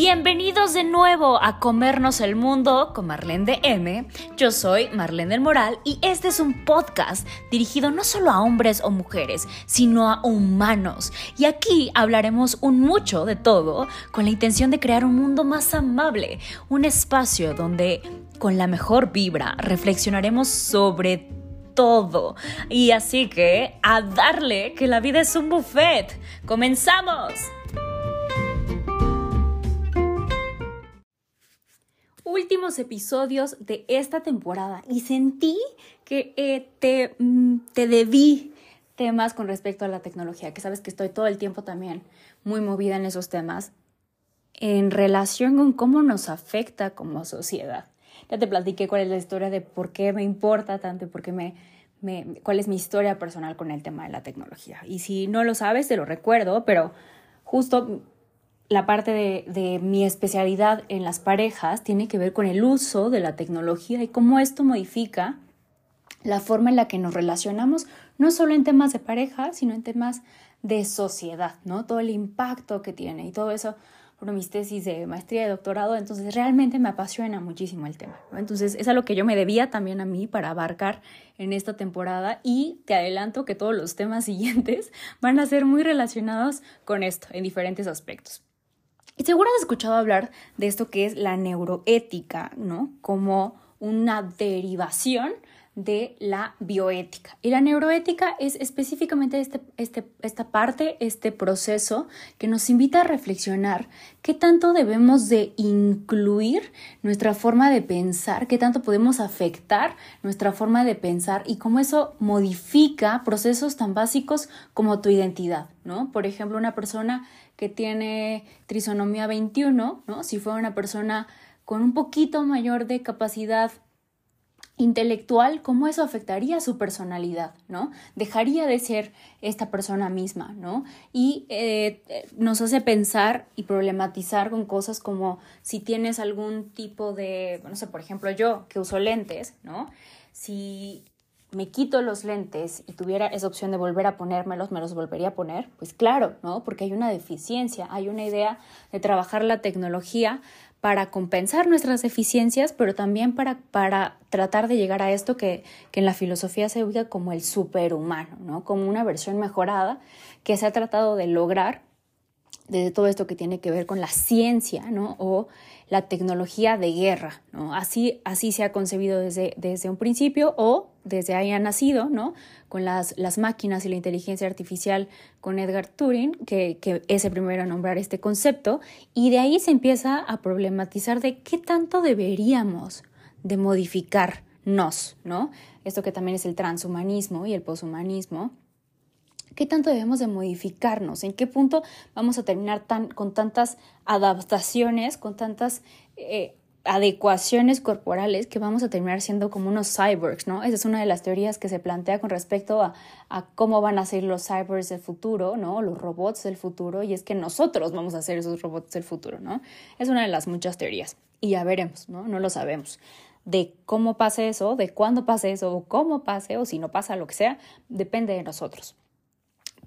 Bienvenidos de nuevo a Comernos el Mundo con Marlene de M. Yo soy Marlene del Moral y este es un podcast dirigido no solo a hombres o mujeres, sino a humanos. Y aquí hablaremos un mucho de todo con la intención de crear un mundo más amable, un espacio donde con la mejor vibra reflexionaremos sobre todo. Y así que a darle que la vida es un buffet. ¡Comenzamos! Últimos episodios de esta temporada y sentí que eh, te, mm, te debí temas con respecto a la tecnología, que sabes que estoy todo el tiempo también muy movida en esos temas, en relación con cómo nos afecta como sociedad. Ya te platiqué cuál es la historia de por qué me importa tanto y por qué me, me, cuál es mi historia personal con el tema de la tecnología. Y si no lo sabes, te lo recuerdo, pero justo la parte de, mi especialidad en las parejas tiene que ver con el uso de la tecnología y cómo esto modifica la forma en la que nos relacionamos, no solo en temas de pareja, sino en temas de sociedad, ¿no? Todo el impacto que tiene y todo eso por mis tesis de maestría y doctorado, entonces realmente me apasiona muchísimo el tema. Entonces es algo que yo me debía también a mí para abarcar en esta temporada y te adelanto que todos los temas siguientes van a ser muy relacionados con esto en diferentes aspectos. Y seguro has escuchado hablar de esto que es la neuroética, ¿no? Como una derivación de la bioética. Y la neuroética es específicamente este, este, esta parte, este proceso que nos invita a reflexionar qué tanto debemos de incluir nuestra forma de pensar, qué tanto podemos afectar nuestra forma de pensar y cómo eso modifica procesos tan básicos como tu identidad, ¿no? Por ejemplo, una persona que tiene trisonomía 21, ¿no? Si fuera una persona con un poquito mayor de capacidad intelectual, cómo eso afectaría su personalidad, ¿no? Dejaría de ser esta persona misma, ¿no? Y eh, nos hace pensar y problematizar con cosas como si tienes algún tipo de, no sé, por ejemplo, yo que uso lentes, ¿no? Si me quito los lentes y tuviera esa opción de volver a ponérmelos, me los volvería a poner, pues claro, ¿no? Porque hay una deficiencia, hay una idea de trabajar la tecnología para compensar nuestras deficiencias, pero también para, para tratar de llegar a esto que, que en la filosofía se ubica como el superhumano, ¿no? Como una versión mejorada que se ha tratado de lograr desde todo esto que tiene que ver con la ciencia, ¿no? O la tecnología de guerra, ¿no? Así, así se ha concebido desde, desde un principio o desde ahí ha nacido, ¿no? Con las, las máquinas y la inteligencia artificial con Edgar Turing, que, que es el primero a nombrar este concepto, y de ahí se empieza a problematizar de qué tanto deberíamos de modificarnos, ¿no? Esto que también es el transhumanismo y el poshumanismo, ¿Qué tanto debemos de modificarnos? ¿En qué punto vamos a terminar tan, con tantas adaptaciones, con tantas eh, adecuaciones corporales que vamos a terminar siendo como unos cyborgs, ¿no? Esa es una de las teorías que se plantea con respecto a, cómo van a ser los cyborgs del futuro, ¿no? Los robots del futuro, y es que nosotros vamos a ser esos robots del futuro, ¿no? Es una de las muchas teorías, y ya veremos, ¿no? No lo sabemos. De cómo pase eso, de cuándo pase eso, o cómo pase, o si no pasa lo que sea, depende de nosotros.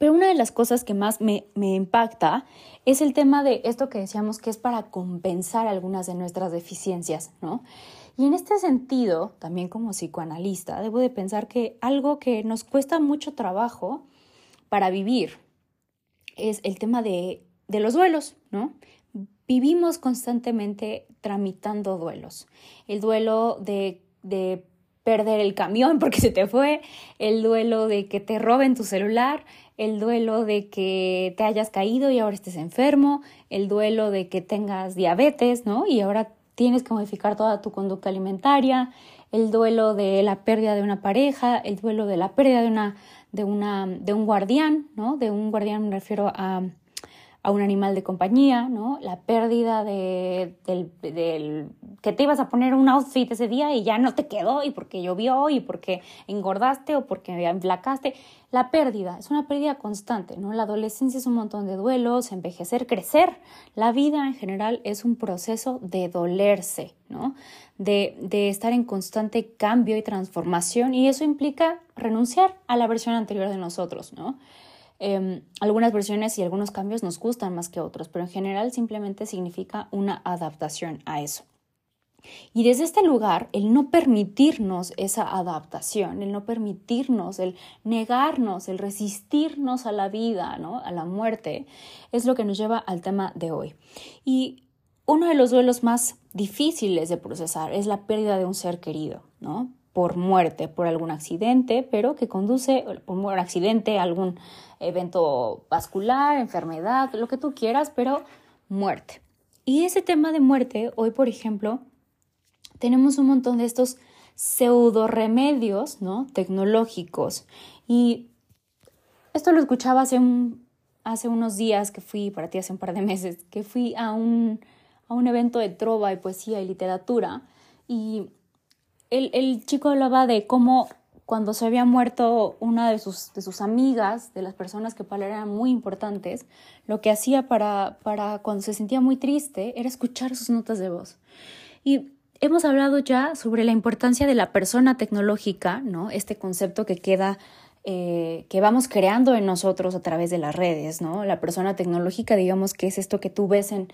Pero una de las cosas que más me, impacta es el tema de esto que decíamos que es para compensar algunas de nuestras deficiencias, ¿no? Y en este sentido, también como psicoanalista, debo de pensar que algo que nos cuesta mucho trabajo para vivir es el tema de, los duelos, ¿no? Vivimos constantemente tramitando duelos. El duelo de, de perder el camión porque se te fue, el duelo de que te roben tu celular, el duelo de que te hayas caído y ahora estés enfermo, el duelo de que tengas diabetes, ¿no? Y ahora tienes que modificar toda tu conducta alimentaria, el duelo de la pérdida de una pareja, el duelo de la pérdida de una de una de un guardián, ¿no? De un guardián me refiero a a un animal de compañía, ¿no? La pérdida de, del, del, que te ibas a poner un outfit ese día y ya no te quedó y porque llovió y porque engordaste o porque enflacaste. La pérdida es una pérdida constante, ¿no? La adolescencia es un montón de duelos, envejecer, crecer. La vida en general es un proceso de dolerse, ¿no? De, de estar en constante cambio y transformación y eso implica renunciar a la versión anterior de nosotros, ¿no? Em, algunas versiones y algunos cambios nos gustan más que otros, pero en general simplemente significa una adaptación a eso. Y desde este lugar, el no permitirnos esa adaptación, el no permitirnos, el negarnos, el resistirnos a la vida, ¿no? a la muerte, es lo que nos lleva al tema de hoy. Y uno de los duelos más difíciles de procesar es la pérdida de un ser querido, ¿no? Por muerte, por algún accidente, pero que conduce, por accidente, algún evento vascular, enfermedad, lo que tú quieras, pero muerte. Y ese tema de muerte, hoy por ejemplo, tenemos un montón de estos pseudo remedios, ¿no? Tecnológicos. Y esto lo escuchaba hace, hace unos días que fui, para ti hace un par de meses, que fui a un, a un evento de trova y poesía y literatura y el, chico hablaba de cómo cuando se había muerto una de sus, amigas, de las personas que para él eran muy importantes, lo que hacía para, para cuando se sentía muy triste era escuchar sus notas de voz. Y hemos hablado ya sobre la importancia de la persona tecnológica, ¿no? Este concepto que queda, eh, que vamos creando en nosotros a través de las redes, ¿no? La persona tecnológica, digamos que es esto que tú ves en,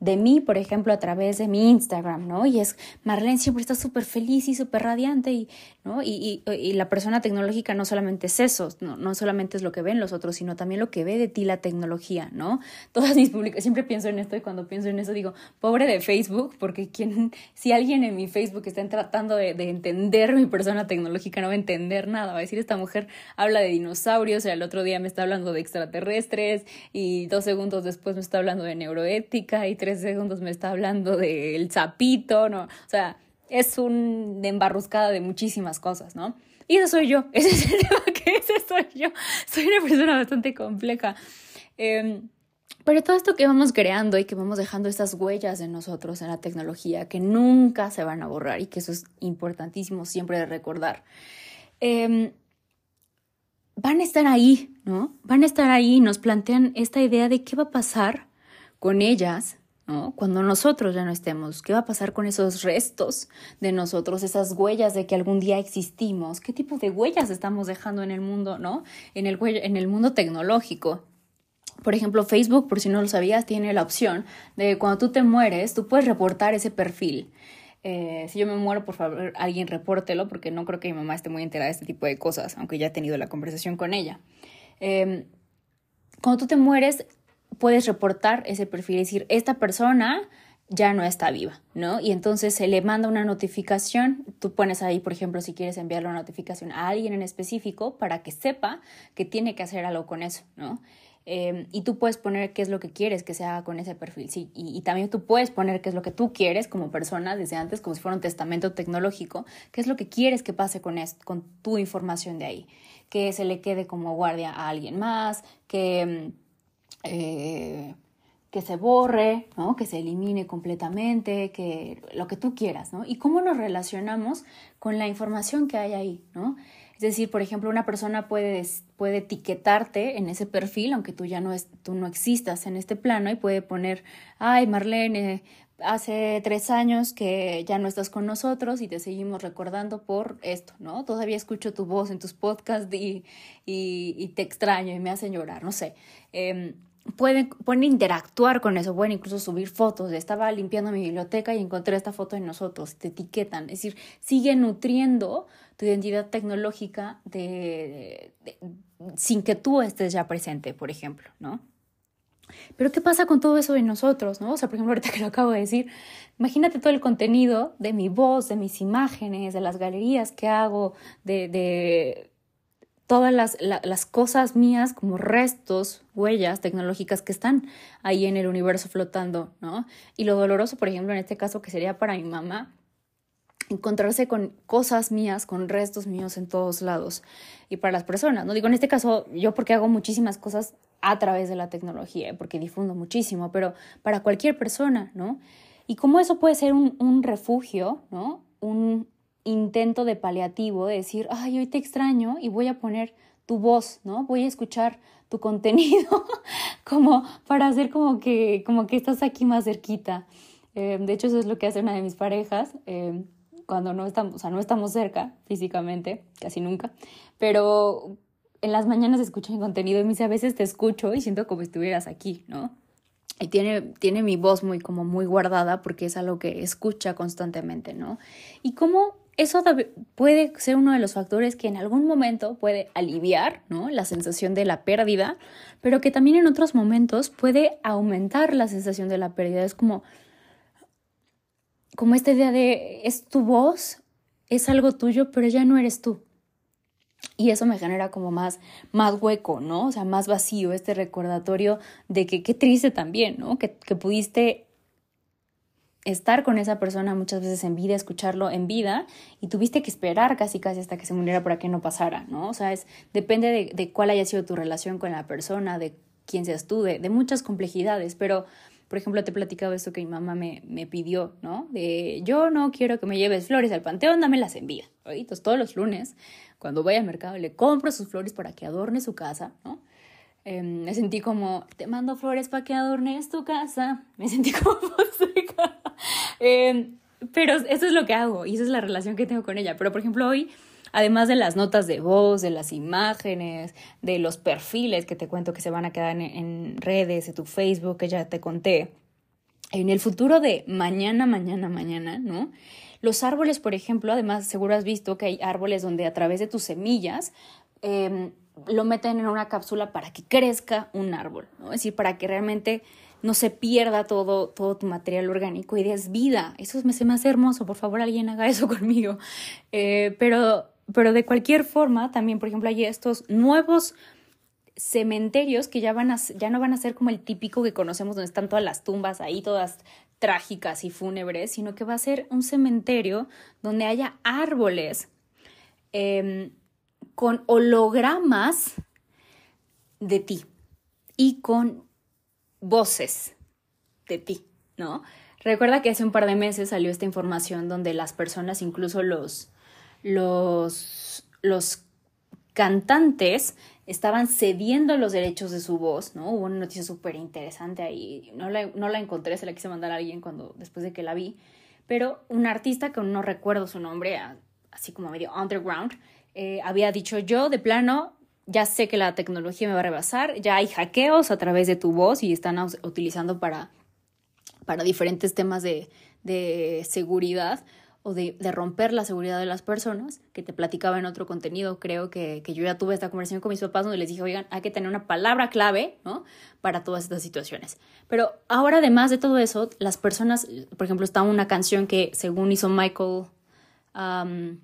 de mí, por ejemplo, a través de mi Instagram, ¿no? Y es, Marlene siempre está súper feliz y súper radiante y, ¿no? Y, y, la persona tecnológica no solamente es eso, no, no solamente es lo que ven los otros, sino también lo que ve de ti la tecnología, ¿no? Todas mis publicaciones, siempre pienso en esto y cuando pienso en eso digo, pobre de Facebook, porque quien, si alguien en mi Facebook está tratando de, de entender mi persona tecnológica, no va a entender nada, va a decir, esta mujer habla de dinosaurios, y el otro día me está hablando de extraterrestres y dos segundos después me está hablando de neuroética y tres segundos me está hablando del zapito, ¿no? O sea, es un embarruscada de muchísimas cosas, ¿no? Y eso soy yo, ese es el tema que ese soy yo. Soy una persona bastante compleja. Em, pero todo esto que vamos creando y que vamos dejando estas huellas de nosotros en la tecnología que nunca se van a borrar y que eso es importantísimo siempre de recordar, em, van a estar ahí, ¿no? Van a estar ahí y nos plantean esta idea de qué va a pasar con ellas cuando nosotros ya no estemos, ¿qué va a pasar con esos restos de nosotros, esas huellas de que algún día existimos? ¿Qué tipo de huellas estamos dejando en el mundo, ¿no? En el, en el mundo tecnológico. Por ejemplo, Facebook, por si no lo sabías, tiene la opción de cuando tú te mueres, tú puedes reportar ese perfil. Eh, si yo me muero, por favor, alguien repórtelo, porque no creo que mi mamá esté muy enterada de este tipo de cosas, aunque ya he tenido la conversación con ella. Eh, cuando tú te mueres, puedes reportar ese perfil y decir, esta persona ya no está viva, ¿no? Y entonces se le manda una notificación, tú pones ahí, por ejemplo, si quieres enviarle una notificación a alguien en específico para que sepa que tiene que hacer algo con eso, ¿no? Em, y tú puedes poner qué es lo que quieres que se haga con ese perfil, sí, y, también tú puedes poner qué es lo que tú quieres como persona desde antes, como si fuera un testamento tecnológico, qué es lo que quieres que pase con, esto, con tu información de ahí, que se le quede como guardia a alguien más, que em, eh, que se borre, ¿no? que se elimine completamente, que lo que tú quieras, ¿no? Y cómo nos relacionamos con la información que hay ahí, ¿no? Es decir, por ejemplo, una persona puede, puede etiquetarte en ese perfil, aunque tú ya no, es, tú no existas en este plano, y puede poner, ay, Marlene, hace tres años que ya no estás con nosotros y te seguimos recordando por esto, ¿no? Todavía escucho tu voz en tus podcasts y, y, te extraño y me hacen llorar, no sé. Em, pueden, pueden interactuar con eso, pueden incluso subir fotos. Estaba limpiando mi biblioteca y encontré esta foto de nosotros, te etiquetan. Es decir, sigue nutriendo tu identidad tecnológica de, sin que tú estés ya presente, por ejemplo, ¿no? Pero ¿qué pasa con todo eso de nosotros, no? O sea, por ejemplo, ahorita que lo acabo de decir, imagínate todo el contenido de mi voz, de mis imágenes, de las galerías que hago, de, de todas las, las, cosas mías como restos, huellas tecnológicas que están ahí en el universo flotando, ¿no? Y lo doloroso, por ejemplo, en este caso, que sería para mi mamá, encontrarse con cosas mías, con restos míos en todos lados. Y para las personas, ¿no? Digo, en este caso, yo porque hago muchísimas cosas a través de la tecnología, porque difundo muchísimo, pero para cualquier persona, ¿no? Y cómo eso puede ser un, un refugio, ¿no? Un, intento de paliativo, de decir, ay, hoy te extraño y voy a poner tu voz, ¿no? Voy a escuchar tu contenido como para hacer como que, como que estás aquí más cerquita. Eh, de hecho, eso es lo que hace una de mis parejas eh, cuando no estamos, o sea, no estamos cerca físicamente, casi nunca, pero en las mañanas escucho mi contenido y me dice, a veces te escucho y siento como si estuvieras aquí, ¿no? Y tiene, tiene mi voz muy como muy guardada porque es algo que escucha constantemente, ¿no? Y cómo eso puede ser uno de los factores que en algún momento puede aliviar ¿no? la sensación de la pérdida, pero que también en otros momentos puede aumentar la sensación de la pérdida. Es como, como esta idea de es tu voz, es algo tuyo, pero ya no eres tú. Y eso me genera como más, más hueco, ¿no? O sea, más vacío, este recordatorio de que qué triste también, ¿no? Que, que pudiste estar con esa persona muchas veces en vida, escucharlo en vida, y tuviste que esperar casi casi hasta que se muriera para que no pasara, ¿no? O sea, es, depende de, de cuál haya sido tu relación con la persona, de quién seas tú, de, de muchas complejidades, pero por ejemplo, te he platicado esto que mi mamá me, me, pidió, ¿no? De yo no quiero que me lleves flores al panteón, dame las envía. Entonces, todos los lunes, cuando vaya al mercado, le compro sus flores para que adorne su casa, ¿no? Em, me sentí como, te mando flores para que adornes tu casa. Me sentí como eh, pero eso es lo que hago y esa es la relación que tengo con ella. Pero, por ejemplo, hoy, además de las notas de voz, de las imágenes, de los perfiles que te cuento que se van a quedar en, redes, de tu Facebook, que ya te conté, en el futuro de mañana, mañana, mañana, ¿no? Los árboles, por ejemplo, además seguro has visto que hay árboles donde a través de tus semillas eh, lo meten en una cápsula para que crezca un árbol, ¿no? Es decir, para que realmente no se pierda todo, todo tu material orgánico y des vida. Eso me, se me hace hermoso, por favor alguien haga eso conmigo. Eh, pero, pero de cualquier forma, también, por ejemplo, hay estos nuevos cementerios que ya, van a, ya no van a ser como el típico que conocemos donde están todas las tumbas ahí, todas trágicas y fúnebres, sino que va a ser un cementerio donde haya árboles. Em, con hologramas de ti y con voces de ti, ¿no? Recuerda que hace un par de meses salió esta información donde las personas, incluso los, los, los cantantes, estaban cediendo los derechos de su voz, ¿no? Hubo una noticia súper interesante ahí, no la, no la encontré, se la quise mandar a alguien cuando, después de que la vi, pero un artista que no recuerdo su nombre, así como medio underground, eh, había dicho yo de plano, ya sé que la tecnología me va a rebasar, ya hay hackeos a través de tu voz y están utilizando para, para diferentes temas de, de seguridad o de, de, romper la seguridad de las personas, que te platicaba en otro contenido, creo que, que, yo ya tuve esta conversación con mis papás donde les dije, oigan, hay que tener una palabra clave, ¿no? Para todas estas situaciones. Pero ahora, además de todo eso, las personas, por ejemplo, está una canción que según hizo Michael, um,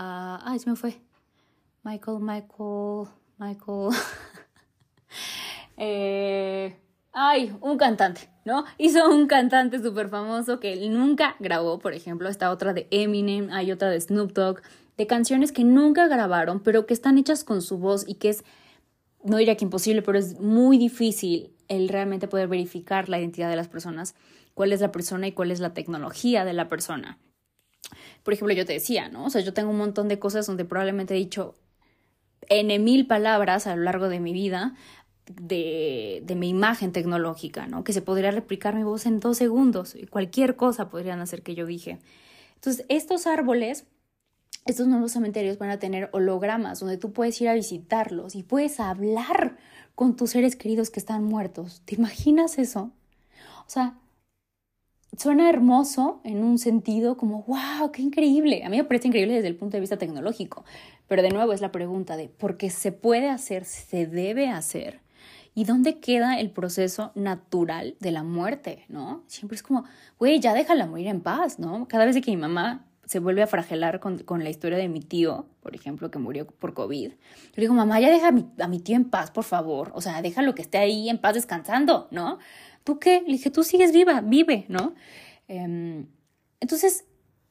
Ah, ay, se me fue. Michael, Michael, Michael. eh, ay, un cantante, ¿no? Hizo un cantante súper famoso que él nunca grabó, por ejemplo, esta otra de Eminem, hay otra de Snoop Dogg, de canciones que nunca grabaron, pero que están hechas con su voz y que es, no diría que imposible, pero es muy difícil el realmente poder verificar la identidad de las personas, cuál es la persona y cuál es la tecnología de la persona por ejemplo, yo te decía, ¿no? O sea, yo tengo un montón de cosas donde probablemente he dicho N mil palabras a lo largo de mi vida de, de mi imagen tecnológica, ¿no? Que se podría replicar mi voz en dos segundos y cualquier cosa podrían hacer que yo dije. Entonces, estos árboles, estos nuevos cementerios van a tener hologramas donde tú puedes ir a visitarlos y puedes hablar con tus seres queridos que están muertos. ¿Te imaginas eso? O sea, suena hermoso en un sentido como, wow, qué increíble. A mí me parece increíble desde el punto de vista tecnológico, pero de nuevo es la pregunta de, ¿por qué se puede hacer, se debe hacer? ¿Y dónde queda el proceso natural de la muerte, no? Siempre es como, güey, ya déjala morir en paz, ¿no? Cada vez que mi mamá se vuelve a fragelar con, con, la historia de mi tío, por ejemplo, que murió por COVID. Yo digo, mamá, ya deja a mi, a mi tío en paz, por favor. O sea, déjalo que esté ahí en paz descansando, ¿no? ¿tú qué? Le dije, tú sigues viva, vive, ¿no? Em, entonces,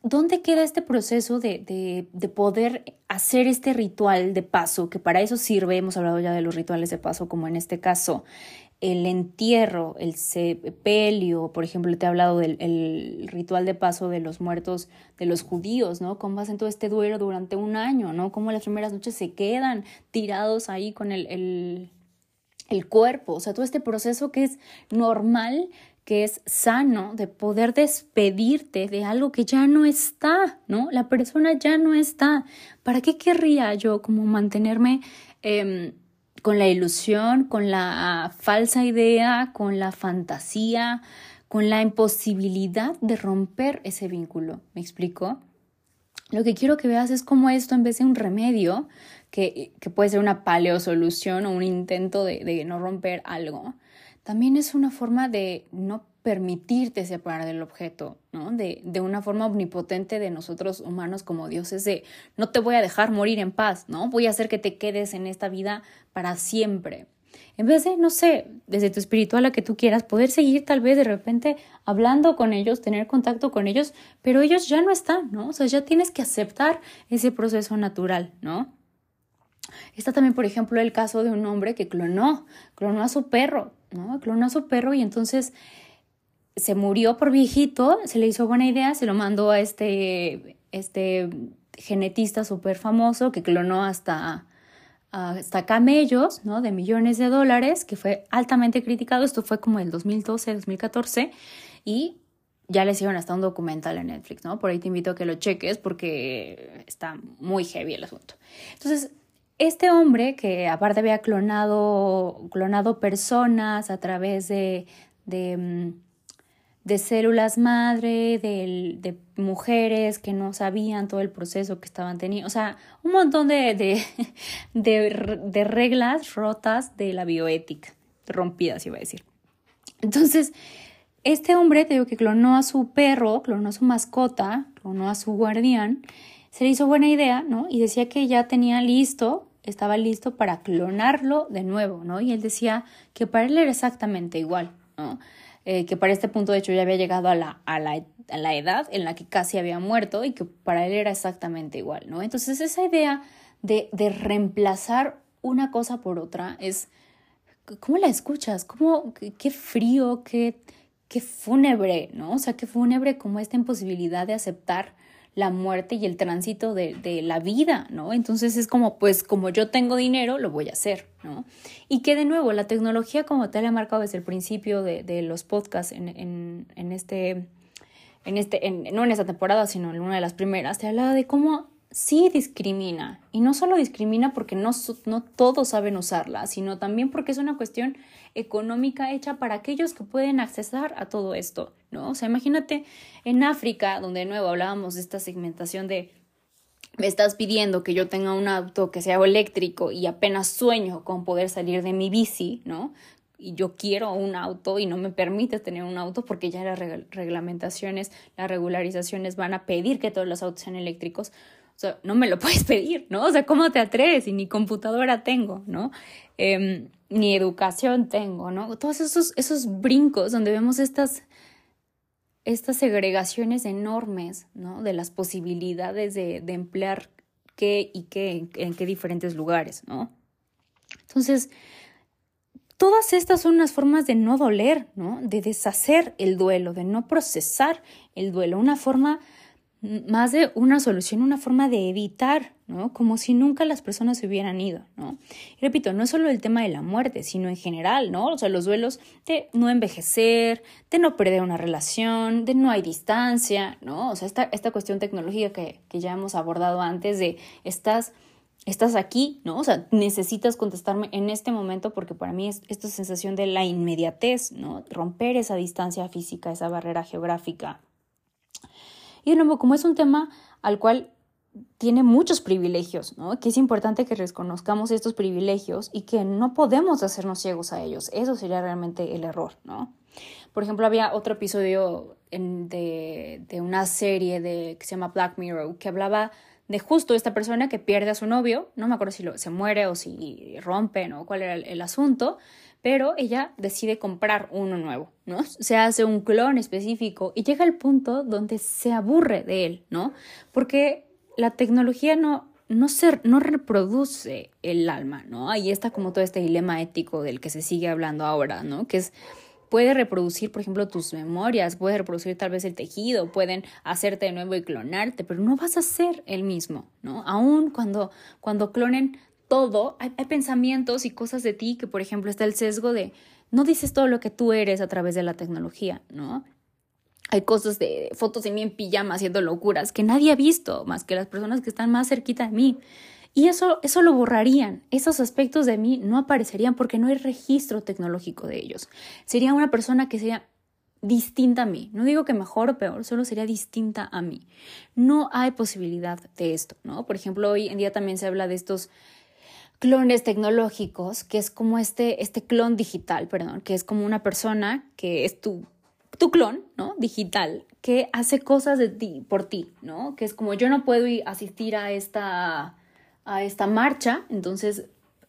¿dónde queda este proceso de, de, de, poder hacer este ritual de paso? Que para eso sirve, hemos hablado ya de los rituales de paso, como en este caso, el entierro, el sepelio, por ejemplo, te he hablado del el ritual de paso de los muertos de los judíos, ¿no? Cómo hacen todo este duelo durante un año, ¿no? Cómo las primeras noches se quedan tirados ahí con el, el el cuerpo, o sea, todo este proceso que es normal, que es sano, de poder despedirte de algo que ya no está, ¿no? La persona ya no está. ¿Para qué querría yo como mantenerme em, con la ilusión, con la falsa idea, con la fantasía, con la imposibilidad de romper ese vínculo? ¿Me explico? Lo que quiero que veas es cómo esto, en vez de un remedio, que, que puede ser una paleosolución o un intento de, de no romper algo, también es una forma de no permitirte separar del objeto, ¿no? De, de, una forma omnipotente de nosotros humanos como dioses, de no te voy a dejar morir en paz, ¿no? Voy a hacer que te quedes en esta vida para siempre. En vez de, no sé, desde tu espiritual a que tú quieras, poder seguir tal vez de repente hablando con ellos, tener contacto con ellos, pero ellos ya no están, ¿no? O sea, ya tienes que aceptar ese proceso natural, ¿no? Está también, por ejemplo, el caso de un hombre que clonó, clonó a su perro, ¿no? Clonó a su perro y entonces se murió por viejito, se le hizo buena idea, se lo mandó a este, este genetista súper famoso que clonó hasta, hasta camellos, ¿no? De millones de dólares, que fue altamente criticado. Esto fue como el 2012, 2014 y ya le hicieron hasta un documental en Netflix, ¿no? Por ahí te invito a que lo cheques porque está muy heavy el asunto. Entonces, este hombre que aparte había clonado, personas a través de, mm, células madre, de, mujeres que no sabían todo el proceso que estaban teniendo, o sea, un montón de, de, reglas rotas de la bioética, rompidas iba a decir. Entonces, este hombre, te digo que clonó a su perro, clonó a su mascota, clonó a su guardián, se le hizo buena idea, ¿no? Y decía que ya tenía listo estaba listo para clonarlo de nuevo, ¿no? Y él decía que para él era exactamente igual, ¿no? Eh, que para este punto de hecho ya había llegado a la, a, la, a la edad en la que casi había muerto y que para él era exactamente igual, ¿no? Entonces esa idea de, de reemplazar una cosa por otra es, ¿cómo la escuchas? ¿Cómo, qué frío, qué, qué fúnebre, ¿no? O sea, qué fúnebre como esta imposibilidad de aceptar la muerte y el tránsito de, de, la vida, ¿no? Entonces es como, pues como yo tengo dinero, lo voy a hacer, ¿no? Y que de nuevo, la tecnología como te ha marcado desde el principio de, de los podcasts en, en, en, este, en este, no en esta temporada, sino en una de las primeras, te hablaba de cómo sí discrimina. Y no solo discrimina porque no, no todos saben usarla, sino también porque es una cuestión económica hecha para aquellos que pueden accesar a todo esto, ¿no? O sea, imagínate en África, donde de nuevo hablábamos de esta segmentación de me estás pidiendo que yo tenga un auto que sea eléctrico y apenas sueño con poder salir de mi bici, ¿no? Y yo quiero un auto y no me permites tener un auto porque ya las reglamentaciones, las regularizaciones van a pedir que todos los autos sean eléctricos. O sea, no me lo puedes pedir, ¿no? O sea, ¿cómo te atreves? Y ni computadora tengo, ¿no? Eh, ni educación tengo, ¿no? Todos esos, esos brincos donde vemos estas, estas segregaciones enormes, ¿no? De las posibilidades de, de emplear qué y qué en, en qué diferentes lugares, ¿no? Entonces, Todas estas son unas formas de no doler, ¿no? De deshacer el duelo, de no procesar el duelo, una forma más de una solución, una forma de evitar, ¿no? Como si nunca las personas se hubieran ido, ¿no? Repito, no es solo el tema de la muerte, sino en general, ¿no? O sea, los duelos de no envejecer, de no perder una relación, de no hay distancia, ¿no? O sea, esta, esta cuestión tecnológica que, que ya hemos abordado antes de estás estás aquí, ¿no? O sea, necesitas contestarme en este momento porque para mí es esta sensación de la inmediatez, ¿no? Romper esa distancia física, esa barrera geográfica, y de nuevo, como es un tema al cual tiene muchos privilegios, ¿no? Que es importante que reconozcamos estos privilegios y que no podemos hacernos ciegos a ellos. Eso sería realmente el error, ¿no? Por ejemplo, había otro episodio de, de, una serie de, que se llama Black Mirror que hablaba de justo esta persona que pierde a su novio, no me acuerdo si lo, se muere o si rompen o cuál era el asunto, pero ella decide comprar uno nuevo, ¿no? Se hace un clon específico y llega al punto donde se aburre de él, ¿no? Porque la tecnología no, no, no reproduce el alma, ¿no? Ahí está como todo este dilema ético del que se sigue hablando ahora, ¿no? Que es puede reproducir, por ejemplo, tus memorias, puede reproducir tal vez el tejido, pueden hacerte de nuevo y clonarte, pero no vas a ser el mismo, ¿no? Aún cuando, cuando clonen todo, hay, pensamientos y cosas de ti que, por ejemplo, está el sesgo de no dices todo lo que tú eres a través de la tecnología, ¿no? Hay cosas de fotos de mí en pijama haciendo locuras que nadie ha visto más que las personas que están más cerquita de mí. Y eso, eso lo borrarían. Esos aspectos de mí no aparecerían porque no hay registro tecnológico de ellos. Sería una persona que sería distinta a mí. No digo que mejor o peor, solo sería distinta a mí. No hay posibilidad de esto, ¿no? Por ejemplo, hoy en día también se habla de estos clones tecnológicos, que es como este, este clon digital, perdón, que es como una persona que es tu, tu clon, ¿no? Digital, que hace cosas de ti, por ti, ¿no? Que es como yo no puedo ir, asistir a esta, a esta marcha, entonces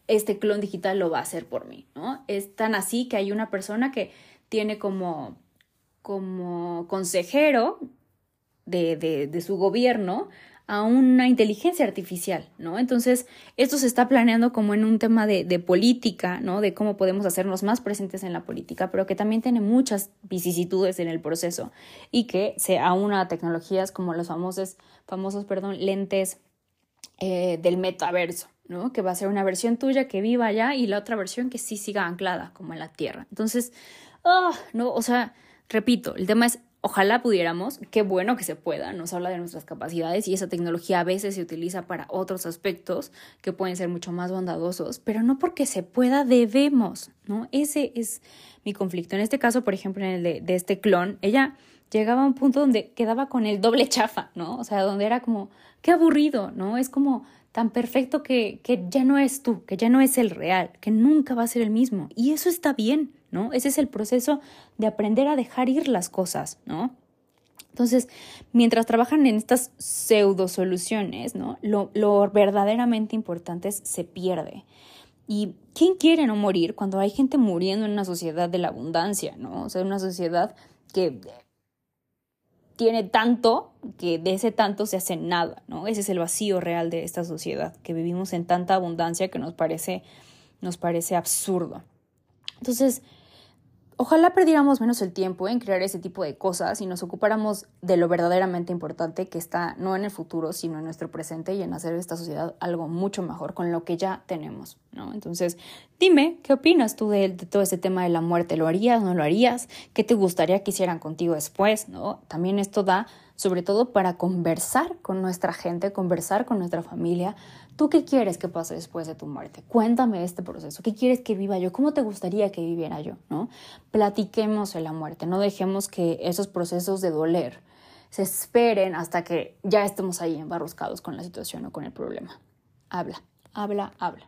este clon digital lo va a hacer por mí, ¿no? Es tan así que hay una persona que tiene como, como consejero de, de, de su gobierno a una inteligencia artificial, ¿no? Entonces, esto se está planeando como en un tema de, de, política, ¿no? De cómo podemos hacernos más presentes en la política, pero que también tiene muchas vicisitudes en el proceso y que se aúna a tecnologías como los famosos, famosos perdón, lentes eh, del metaverso, ¿no? Que va a ser una versión tuya que viva allá y la otra versión que sí siga anclada, como en la Tierra. Entonces, ah, no, o sea, repito, el tema es Ojalá pudiéramos, qué bueno que se pueda, nos habla de nuestras capacidades y esa tecnología a veces se utiliza para otros aspectos que pueden ser mucho más bondadosos, pero no porque se pueda debemos, ¿no? Ese es mi conflicto. En este caso, por ejemplo, en el de, este clon, ella llegaba a un punto donde quedaba con el doble chafa, ¿no? O sea, donde era como, qué aburrido, ¿no? Es como tan perfecto que, que ya no es tú, que ya no es el real, que nunca va a ser el mismo. Y eso está bien, ¿no? Ese es el proceso de aprender a dejar ir las cosas, ¿no? Entonces, mientras trabajan en estas pseudo soluciones, lo verdaderamente importante es, se pierde. ¿Y quién quiere no morir cuando hay gente muriendo en una sociedad de la abundancia, ¿no? O sea, una sociedad que tiene tanto que de ese tanto se hace nada, ¿no? Ese es el vacío real de esta sociedad, que vivimos en tanta abundancia que nos parece, nos parece absurdo. Entonces, Ojalá perdiéramos menos el tiempo en crear ese tipo de cosas y nos ocupáramos de lo verdaderamente importante que está no en el futuro, sino en nuestro presente y en hacer esta sociedad algo mucho mejor con lo que ya tenemos, ¿no? Entonces, dime, ¿qué opinas tú de, todo este tema de la muerte? ¿Lo harías, no lo harías? ¿Qué te gustaría que hicieran contigo después, no? También esto da sobre todo para conversar con nuestra gente, conversar con nuestra familia, ¿Tú qué quieres que pase después de tu muerte? Cuéntame este proceso. ¿Qué quieres que viva yo? ¿Cómo te gustaría que viviera yo? ¿No? Platiquemos en la muerte. No dejemos que esos procesos de doler se esperen hasta que ya estemos ahí embarroscados con la situación o con el problema. Habla, habla, habla.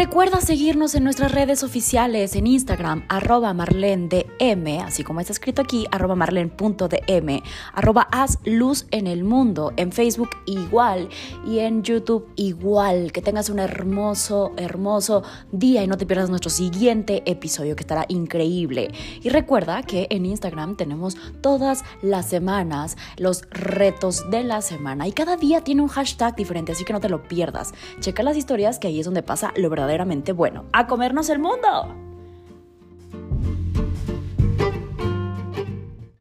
Recuerda seguirnos en nuestras redes oficiales en Instagram, arroba marlendm, así como está escrito aquí, arroba marlen.dm, arroba haz luz en el mundo, en Facebook igual y en YouTube igual. Que tengas un hermoso, hermoso día y no te pierdas nuestro siguiente episodio que estará increíble. Y recuerda que en Instagram tenemos todas las semanas los retos de la semana y cada día tiene un hashtag diferente, así que no te lo pierdas. Checa las historias que ahí es donde pasa lo bueno. ¡A comernos el mundo!